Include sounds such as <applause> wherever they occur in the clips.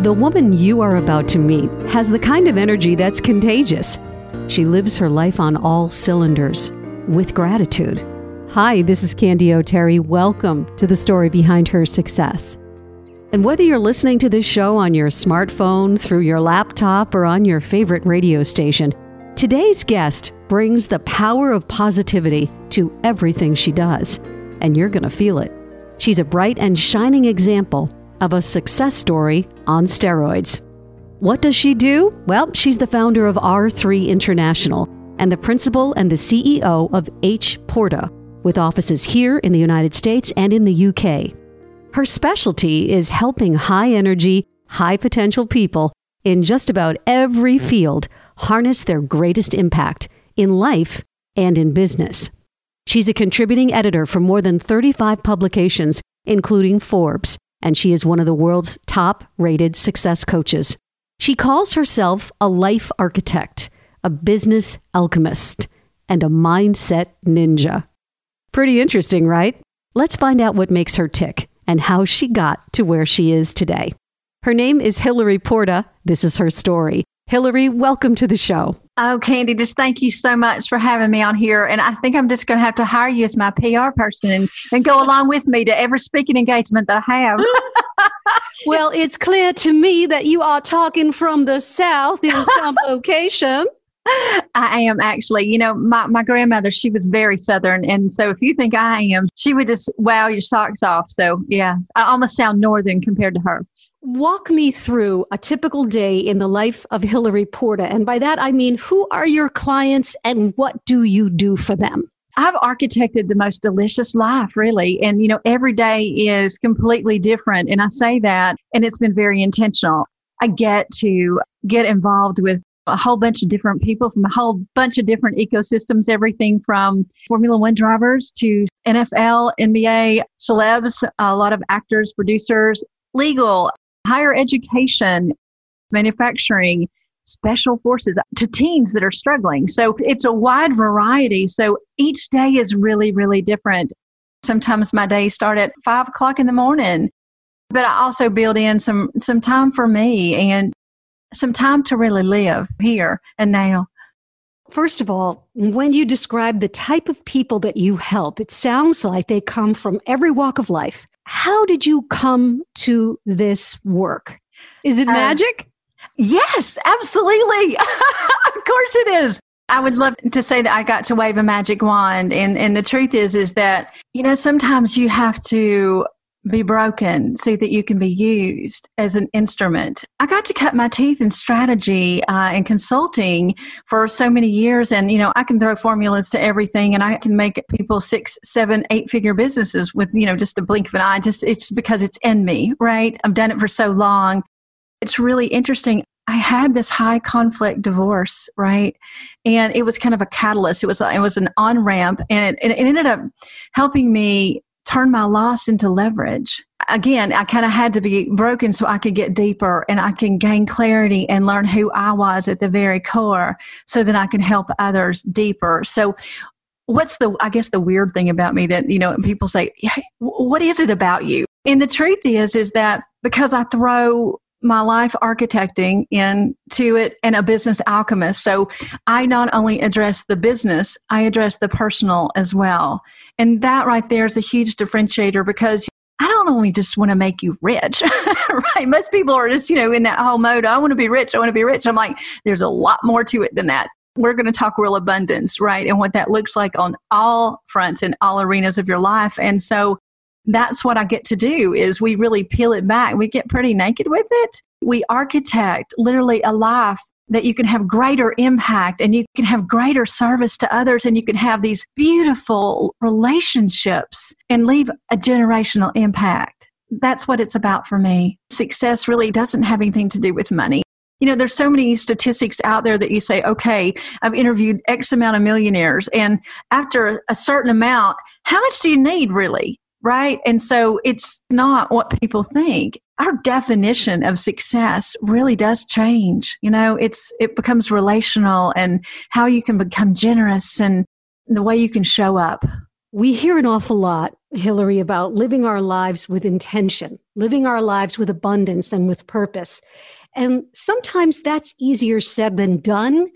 The woman you are about to meet has the kind of energy that's contagious. She lives her life on all cylinders with gratitude. Hi, this is Candy O'Terry. Welcome to the story behind her success. And whether you're listening to this show on your smartphone, through your laptop, or on your favorite radio station, today's guest brings the power of positivity to everything she does, and you're going to feel it. She's a bright and shining example of a success story on steroids. What does she do? Well, she's the founder of R3 International and the principal and the CEO of H Porta, with offices here in the United States and in the UK. Her specialty is helping high energy, high potential people in just about every field harness their greatest impact in life and in business. She's a contributing editor for more than 35 publications, including Forbes, and she is one of the world's top rated success coaches. She calls herself a life architect, a business alchemist, and a mindset ninja. Pretty interesting, right? Let's find out what makes her tick and how she got to where she is today. Her name is Hilary Porta. This is her story. Hilary, welcome to the show. Oh, Candy, just thank you so much for having me on here. And I think I'm just going to have to hire you as my PR person and, and go along with me to every speaking engagement that I have. <laughs> <laughs> well, it's clear to me that you are talking from the South in some <laughs> location. I am actually. You know, my, my grandmother, she was very Southern. And so if you think I am, she would just wow your socks off. So, yeah, I almost sound Northern compared to her. Walk me through a typical day in the life of Hilary Porta. And by that, I mean, who are your clients and what do you do for them? I've architected the most delicious life, really. And, you know, every day is completely different. And I say that, and it's been very intentional. I get to get involved with a whole bunch of different people from a whole bunch of different ecosystems, everything from Formula One drivers to NFL, NBA, celebs, a lot of actors, producers, legal, higher education, manufacturing, special forces to teens that are struggling. So it's a wide variety. So each day is really, really different. Sometimes my days start at five o'clock in the morning, but I also build in some some time for me and some time to really live here and now. First of all, when you describe the type of people that you help, it sounds like they come from every walk of life. How did you come to this work? Is it uh, magic? Yes, absolutely. <laughs> of course it is. I would love to say that I got to wave a magic wand and and the truth is is that you know sometimes you have to be broken so that you can be used as an instrument. I got to cut my teeth in strategy uh, and consulting for so many years. And, you know, I can throw formulas to everything and I can make people six, seven, eight figure businesses with, you know, just a blink of an eye. Just it's because it's in me, right? I've done it for so long. It's really interesting. I had this high conflict divorce, right? And it was kind of a catalyst. It was it was an on ramp, and it, it ended up helping me turn my loss into leverage. Again, I kind of had to be broken so I could get deeper and I can gain clarity and learn who I was at the very core so that I can help others deeper. So, what's the, I guess, the weird thing about me that, you know, people say, what is it about you? And the truth is, is that because I throw my life architecting into it and a business alchemist. So I not only address the business, I address the personal as well. And that right there is a huge differentiator because I don't only just want to make you rich, <laughs> right? Most people are just, you know, in that whole mode, I want to be rich, I want to be rich. I'm like, there's a lot more to it than that. We're going to talk real abundance, right? And what that looks like on all fronts and all arenas of your life. And so that's what I get to do is we really peel it back. We get pretty naked with it. We architect literally a life that you can have greater impact and you can have greater service to others and you can have these beautiful relationships and leave a generational impact. That's what it's about for me. Success really doesn't have anything to do with money. You know, there's so many statistics out there that you say, okay, I've interviewed X amount of millionaires, and after a certain amount, how much do you need really? Right? And so it's not what people think. Our definition of success really does change. You know, it's it becomes relational and how you can become generous and the way you can show up. We hear an awful lot, Hilary, about living our lives with intention, living our lives with abundance and with purpose. And sometimes that's easier said than done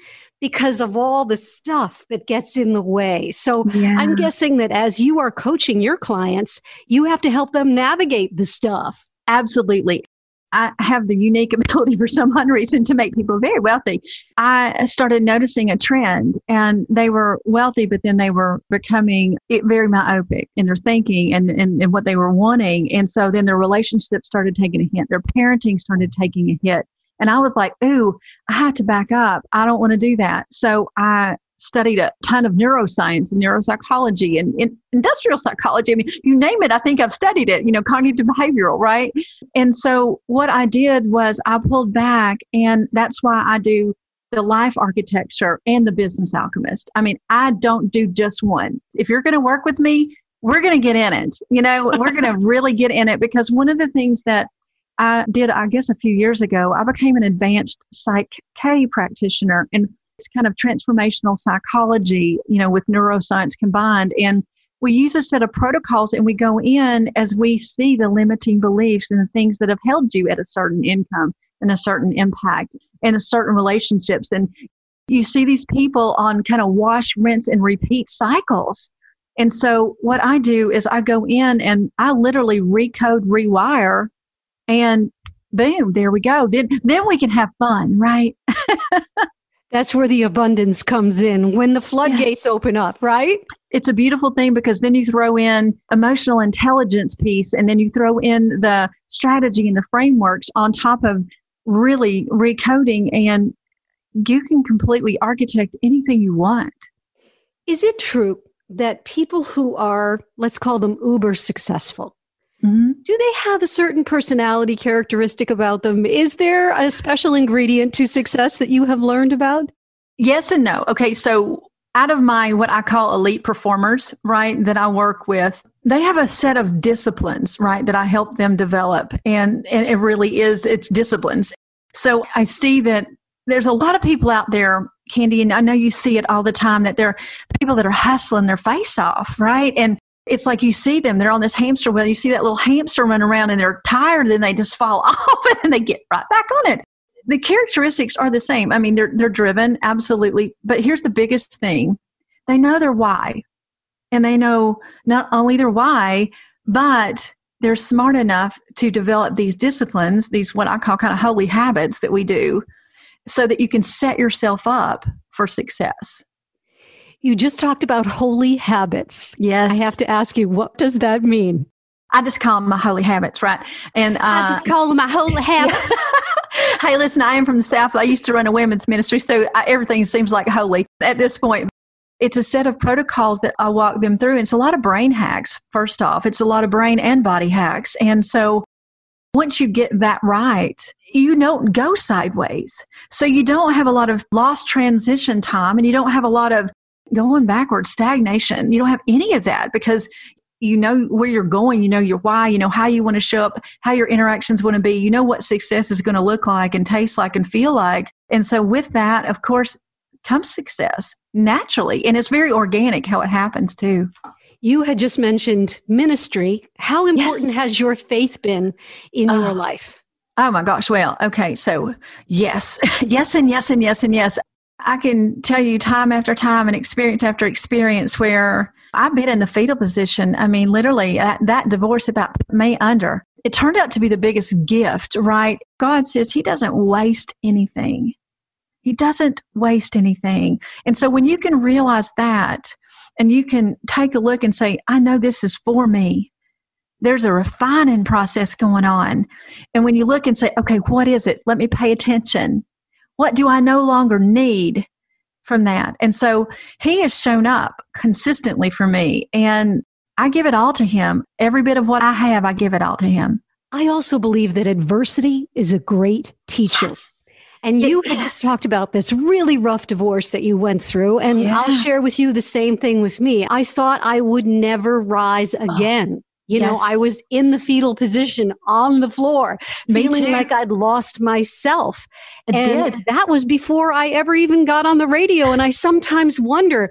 because of all the stuff that gets in the way. So yeah. I'm guessing that as you are coaching your clients, you have to help them navigate the stuff. Absolutely. I have the unique <laughs> ability for some odd reason to make people very wealthy. I started noticing a trend and they were wealthy, but then they were becoming very myopic in their thinking and, and, and what they were wanting. And so then their relationships started taking a hit. Their parenting started taking a hit. And I was like, ooh, I have to back up. I don't want to do that. So I studied a ton of neuroscience and neuropsychology and, and, industrial psychology. I mean, you name it, I think I've studied it, you know, cognitive behavioral, right? And so what I did was I pulled back, and that's why I do the life architecture and the business alchemist. I mean, I don't do just one. If you're going to work with me, we're going to get in it. You know, we're going <laughs> to really get in it because one of the things that I did, I guess, a few years ago, I became an advanced Psych K practitioner. And it's kind of transformational psychology, you know, with neuroscience combined. And we use a set of protocols and we go in as we see the limiting beliefs and the things that have held you at a certain income and a certain impact and a certain relationships. And you see these people on kind of wash, rinse, and repeat cycles. And so what I do is I go in and I literally recode, rewire, and boom, there we go. Then then we can have fun, right? <laughs> That's where the abundance comes in when the floodgates yes. open up, right? It's a beautiful thing because then you throw in emotional intelligence piece and then you throw in the strategy and the frameworks on top of really recoding and you can completely architect anything you want. Is it true that people who are, let's call them uber successful, Mm-hmm. Do they have a certain personality characteristic about them? Is there a special ingredient to success that you have learned about? Yes and no. Okay, so out of my what I call elite performers, right, that I work with, they have a set of disciplines, right, that I help them develop. And, and it really is, it's disciplines. So I see that there's a lot of people out there, Candy, and I know you see it all the time that there are people that are hustling their face off, right? And it's like you see them, they're on this hamster wheel. You see that little hamster run around and they're tired, and they just fall <laughs> off and they get right back on it. The characteristics are the same. I mean, they're, they're driven, absolutely. But here's the biggest thing they know their why. And they know not only their why, but they're smart enough to develop these disciplines, these what I call kind of holy habits that we do, so that you can set yourself up for success. You just talked about holy habits. Yes. I have to ask you, what does that mean? I just call them my holy habits, right? And uh, I just call them my holy <laughs> habits. <laughs> hey, listen, I am from the South. I used to run a women's ministry, so I, everything seems like holy at this point. It's a set of protocols that I walk them through. And It's a lot of brain hacks, first off. It's a lot of brain and body hacks. And so once you get that right, you don't go sideways. So you don't have a lot of lost transition time and you don't have a lot of going backwards, stagnation. You don't have any of that because you know where you're going, you know your why, you know how you want to show up, how your interactions want to be, you know what success is going to look like and taste like and feel like. And so, with that, of course, comes success naturally. And it's very organic how it happens too. You had just mentioned ministry. How important yes. has your faith been in uh, your life? Oh my gosh. Well, okay. So, yes, <laughs> yes, and yes, and yes, and yes. I can tell you time after time and experience after experience where I've been in the fetal position. I mean, literally, that, that divorce about me under. It turned out to be the biggest gift, right? God says He doesn't waste anything. He doesn't waste anything. And so when you can realize that and you can take a look and say, I know this is for me, there's a refining process going on. And when you look and say, okay, what is it? Let me pay attention. What do I no longer need from that? And so he has shown up consistently for me. And I give it all to him. Every bit of what I have, I give it all to him. I also believe that adversity is a great teacher. Yes. And you yes. have talked about this really rough divorce that you went through. And yeah. I'll share with you the same thing with me. I thought I would never rise again. You yes. know, I was in the fetal position on the floor, Me feeling too. like I'd lost myself. It and did. that was before I ever even got on the radio. And I sometimes wonder,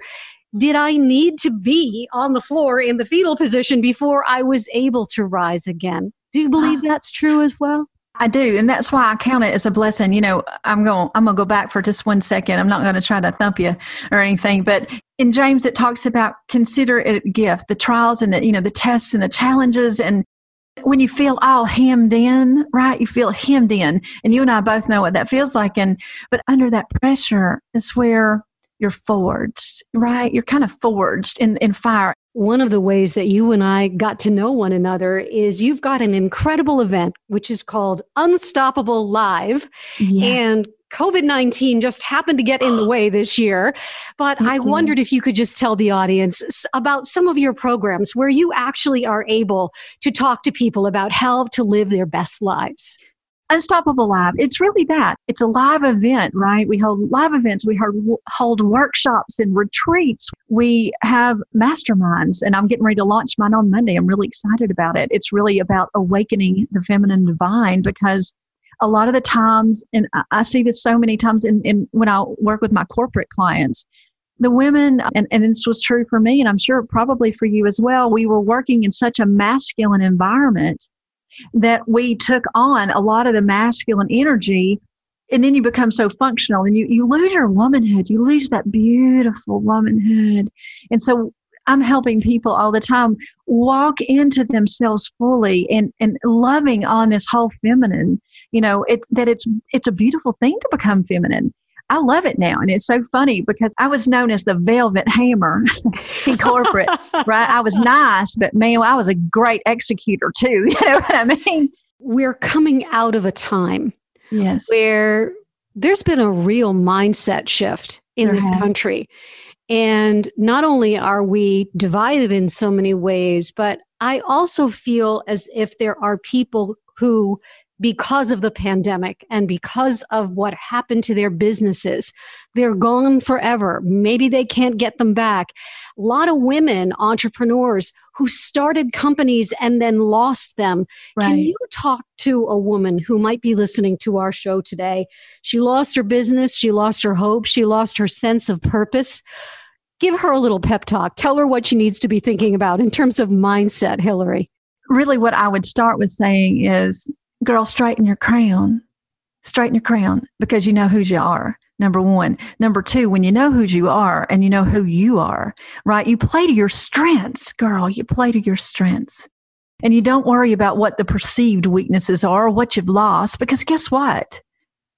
did I need to be on the floor in the fetal position before I was able to rise again? Do you believe ah. that's true as well? I do, and that's why I count it as a blessing. You know, I'm going. I'm going to go back for just one second. I'm not going to try to thump you or anything, but in James, it talks about consider it a gift, the trials and the you know the tests and the challenges, and when you feel all hemmed in, right? You feel hemmed in, and you and I both know what that feels like. And but under that pressure is where you're forged, right? You're kind of forged in in fire one of the ways that you and I got to know one another is you've got an incredible event, which is called Unstoppable Live. Yeah. And COVID 19 just happened to get in the <gasps> way this year. But I mm-hmm. wondered if you could just tell the audience about some of your programs where you actually are able to talk to people about how to live their best lives. Unstoppable Live. It's really that. It's a live event, right? We hold live events. We hold workshops and retreats. We have masterminds, and I'm getting ready to launch mine on Monday. I'm really excited about it. It's really about awakening the feminine divine because a lot of the times, and I see this so many times in, in when I work with my corporate clients, the women, and, and this was true for me, and I'm sure probably for you as well, we were working in such a masculine environment that we took on a lot of the masculine energy and then you become so functional and you, you lose your womanhood. You lose that beautiful womanhood. And so i'm helping people all the time walk into themselves fully and and loving on this whole feminine you know it that it's it's a beautiful thing to become feminine I love it now. And it's so funny because I was known as the velvet hammer <laughs> in corporate, <laughs> right? I was nice, but man, I was a great executor too. <laughs> You know what I mean? We're coming out of a time yes. where there's been a real mindset shift in there this has. country. And not only are we divided in so many ways, but I also feel as if there are people who because of the pandemic and because of what happened to their businesses. They're gone forever. Maybe they can't get them back. A lot of women entrepreneurs who started companies and then lost them. Right. Can you talk to a woman who might be listening to our show today? She lost her business, she lost her hope, she lost her sense of purpose. Give her a little pep talk. Tell her what she needs to be thinking about in terms of mindset, Hilary. Really, what I would start with saying is girl, straighten your crown. Straighten your crown because you know who you are. Number one. Number two, when you know who you are and you know who you are, right? You play to your strengths, girl. You play to your strengths. And you don't worry about what the perceived weaknesses are what you've lost because guess what?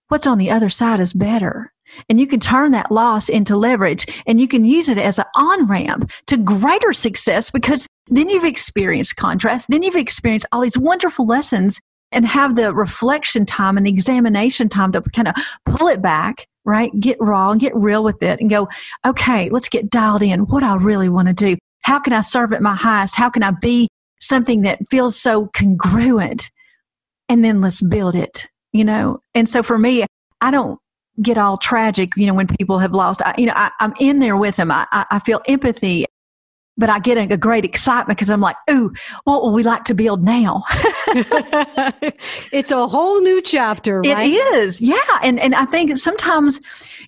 What's on the other side is better. And you can turn that loss into leverage and you can use it as an on ramp to greater success because then you've experienced contrast. Then you've experienced all these wonderful lessons and have the reflection time and the examination time to kind of pull it back right? Get raw and get real with it and go okay let's get dialed in. What i really want to do? How can i serve at my highest? How can i be something that feels so congruent? And then let's build it you know? And so for me i don't get all tragic you know when people have lost I, you know I, am in there with them. I, I feel empathy but I get a, great excitement because I'm like, ooh, what will we like to build now? <laughs> it's a whole new chapter, right? It is, yeah. And and I think sometimes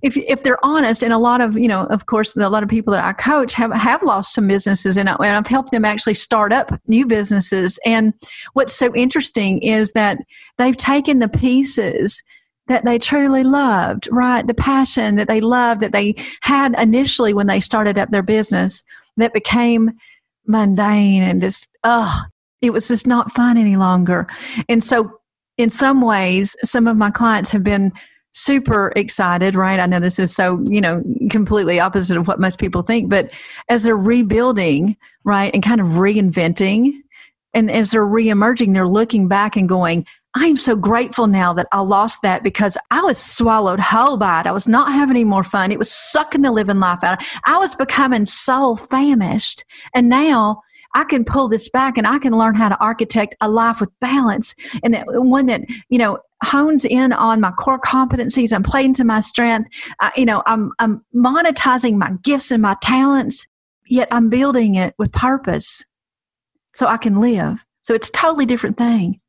if if they're honest, and a lot of you know, of course, a lot of people that I coach have have lost some businesses, and, I, and I've helped them actually start up new businesses. And what's so interesting is that they've taken the pieces that they truly loved, right? The passion that they loved that they had initially when they started up their business that became mundane and just, oh, it was just not fun any longer. And so, in some ways, some of my clients have been super excited, right? I know this is so, you know, completely opposite of what most people think, but as they're rebuilding, right, and kind of reinventing, and as they're reemerging, they're looking back and going, I'm so grateful now that I lost that because I was swallowed whole by it. I was not having any more fun. It was sucking the living life out. I was becoming soul famished. And now I can pull this back and I can learn how to architect a life with balance and that, one that, you know, hones in on my core competencies. I'm playing to my strength. I, you know, I'm, I'm monetizing my gifts and my talents, yet I'm building it with purpose so I can live. So it's a totally different thing.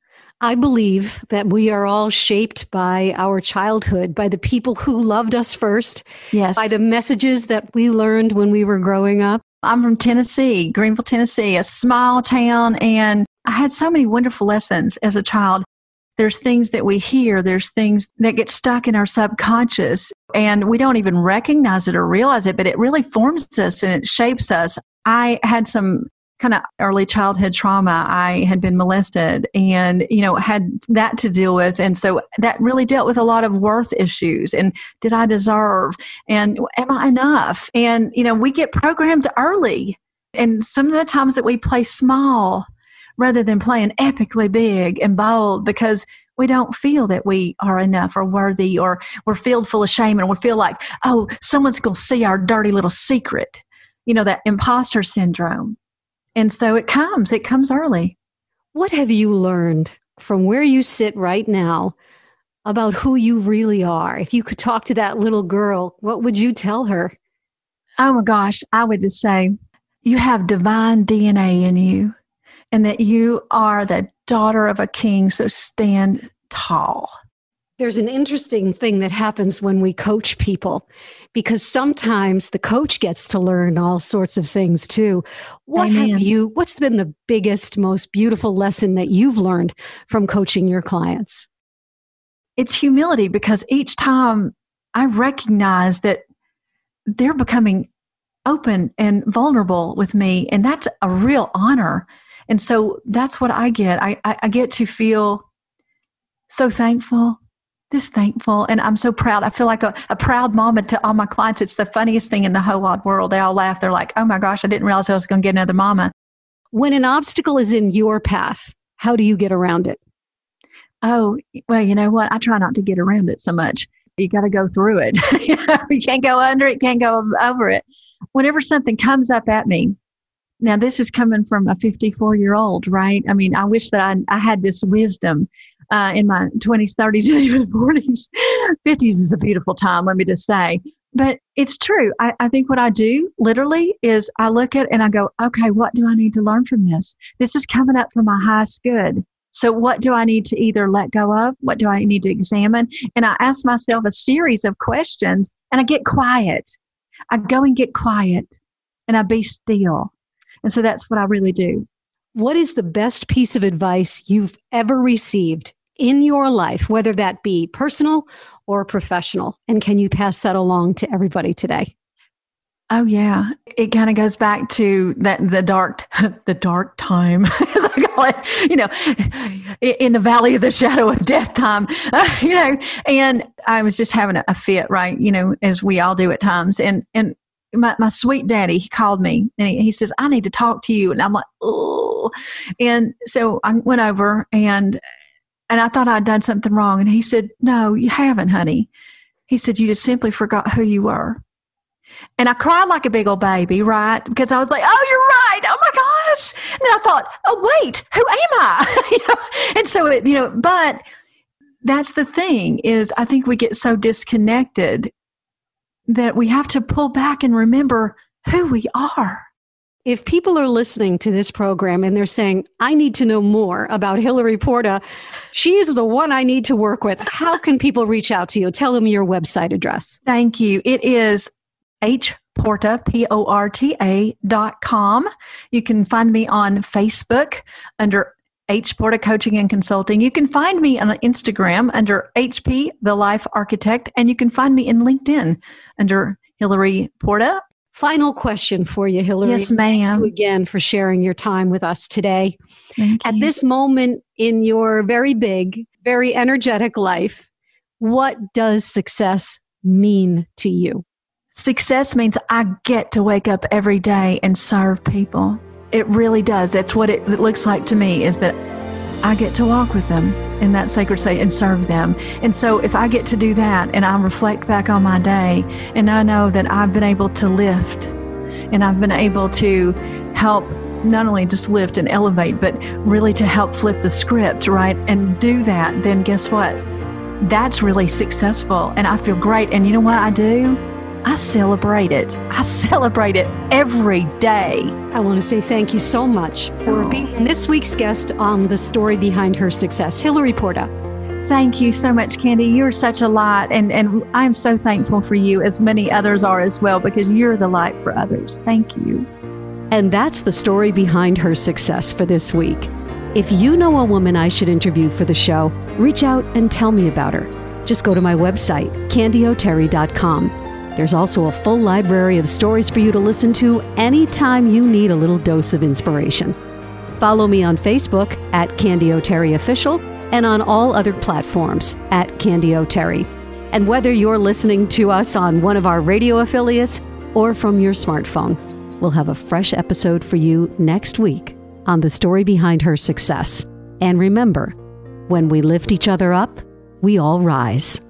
I believe that we are all shaped by our childhood, by the people who loved us first, yes, by the messages that we learned when we were growing up. I'm from Tennessee, Greenville, Tennessee, a small town, and I had so many wonderful lessons as a child. There's things that we hear, there's things that get stuck in our subconscious, and we don't even recognize it or realize it, but it really forms us and it shapes us. I had some kind of early childhood trauma. I had been molested and, you know, had that to deal with. And so that really dealt with a lot of worth issues. And did I deserve? And am I enough? And, you know, we get programmed early. And some of the times that we play small rather than playing epically big and bold because we don't feel that we are enough or worthy or we're filled full of shame and we feel like, oh, someone's going to see our dirty little secret. You know, that imposter syndrome. And so it comes, it comes early. What have you learned from where you sit right now about who you really are? If you could talk to that little girl, what would you tell her? Oh my gosh, I would just say, you have divine DNA in you, and that you are the daughter of a king, so stand tall. There's an interesting thing that happens when we coach people because sometimes the coach gets to learn all sorts of things too. What have you, what's been the biggest, most beautiful lesson that you've learned from coaching your clients? It's humility because each time I recognize that they're becoming open and vulnerable with me, and that's a real honor. And so that's what I get. I, I, I get to feel so thankful this thankful and I'm so proud. I feel like a, a proud mama to all my clients. It's the funniest thing in the whole wide world. They all laugh. They're like, oh my gosh, I didn't realize I was going to get another mama. When an obstacle is in your path, how do you get around it? Oh, well, you know what? I try not to get around it so much. You got to go through it. <laughs> you can't go under it, can't go over it. Whenever something comes up at me, now this is coming from a 54 year old, right? I mean, I wish that I, I had this wisdom uh, in my 20s, 30s, and even 40s. 50s <laughs> is a beautiful time, let me just say. But it's true. I, I think what I do literally is I look at and I go, okay, what do I need to learn from this? This is coming up for my highest good. So, what do I need to either let go of? What do I need to examine? And I ask myself a series of questions and I get quiet. I go and get quiet and I be still. And so that's what I really do. What is the best piece of advice you've ever received in your life, whether that be personal or professional? And can you pass that along to everybody today? Oh yeah, it kind of goes back to that the dark, <laughs> the dark time, <laughs> as I call it. You know, in the valley of the shadow of death time. Uh, <laughs> you know, and I was just having a, a fit, right? You know, as we all do at times. And and my, my sweet daddy, he called me and he, he says, "I need to talk to you." And I'm like, "Oh," and so I went over and and I thought I'd done something wrong. And he said, No, you haven't, honey. He said, You just simply forgot who you were. And I cried like a big old baby, right? Because I was like, Oh, you're right. Oh my gosh. And I thought, Oh, wait, who am I? <laughs> you know? And so, it, you know, but that's the thing is I think we get so disconnected that we have to pull back and remember who we are. If people are listening to this program and they're saying, I need to know more about Hilary Porta, she is the one I need to work with. How can people reach out to you? Tell them your website address. Thank you. It is hporta, P-O-R-T-A dot com. You can find me on Facebook under H Porta Coaching and Consulting. You can find me on Instagram under HP The Life Architect, and you can find me in LinkedIn under Hilary Porta Final question for you, Hilary. Yes, ma'am. again for sharing your time with us today. Thank At you. this moment in your very big, very energetic life, what does success mean to you? Success means I get to wake up every day and serve people. It really does. That's what it looks like to me is that I get to walk with them in that sacred state and serve them. And so if I get to do that and I reflect back on my day and I know that I've been able to lift and I've been able to help not only just lift and elevate, but really to help flip the script, right? And do that, then guess what? That's really successful and I feel great. And you know what I do? I celebrate it. I celebrate it every day. I want to say thank you so much for oh. being this week's guest on the story behind her success, Hilary Porta. Thank you so much, Candy. You're such a light, and, and I'm so thankful for you, as many others are as well, because you're the light for others. Thank you. And that's the story behind her success for this week. If you know a woman I should interview for the show, reach out and tell me about her. Just go to my website, candyoterry.com. There's also a full library of stories for you to listen to anytime you need a little dose of inspiration. Follow me on Facebook at Candy O'Terry Official and on all other platforms at Candy O'Terry. And whether you're listening to us on one of our radio affiliates or from your smartphone, we'll have a fresh episode for you next week on the story behind her success. And remember, when we lift each other up, we all rise.